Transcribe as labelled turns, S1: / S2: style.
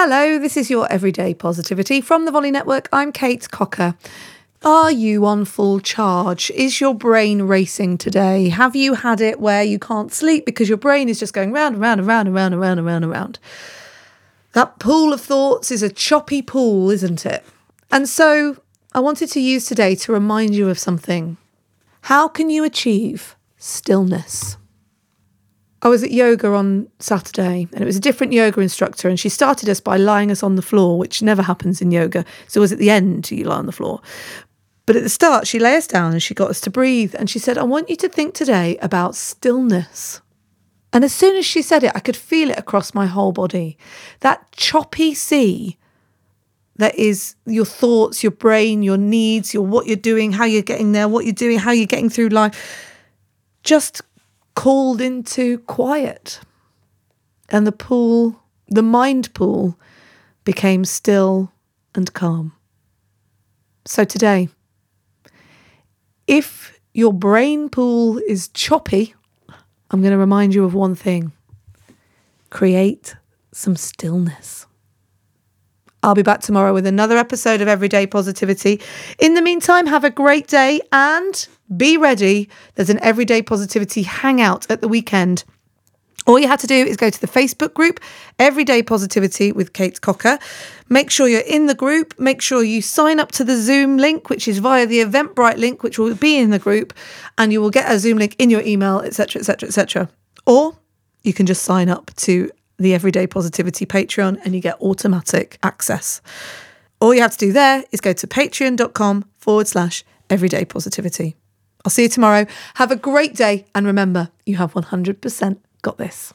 S1: Hello, this is your Everyday Positivity from the Volley Network. I'm Kate Cocker. Are you on full charge? Is your brain racing today? Have you had it where you can't sleep because your brain is just going round and round and round and round and round and round and round? That pool of thoughts is a choppy pool, isn't it? And so I wanted to use today to remind you of something. How can you achieve stillness? I was at yoga on Saturday and it was a different yoga instructor and she started us by lying us on the floor, which never happens in yoga. So it was at the end you lie on the floor. But at the start, she lay us down and she got us to breathe. And she said, I want you to think today about stillness. And as soon as she said it, I could feel it across my whole body. That choppy sea that is your thoughts, your brain, your needs, your what you're doing, how you're getting there, what you're doing, how you're getting through life, just called into quiet. And the pool, the mind pool, became still and calm. So today, if your brain pool is choppy, I'm going to remind you of one thing create some stillness. I'll be back tomorrow with another episode of Everyday Positivity. In the meantime, have a great day and be ready. There's an Everyday Positivity hangout at the weekend. All you have to do is go to the Facebook group, Everyday Positivity with Kate Cocker. Make sure you're in the group. Make sure you sign up to the Zoom link, which is via the Eventbrite link, which will be in the group, and you will get a Zoom link in your email, etc., etc., etc. Or you can just sign up to the Everyday Positivity Patreon and you get automatic access. All you have to do there is go to patreon.com forward slash everyday positivity. I'll see you tomorrow. Have a great day. And remember, you have 100% got this.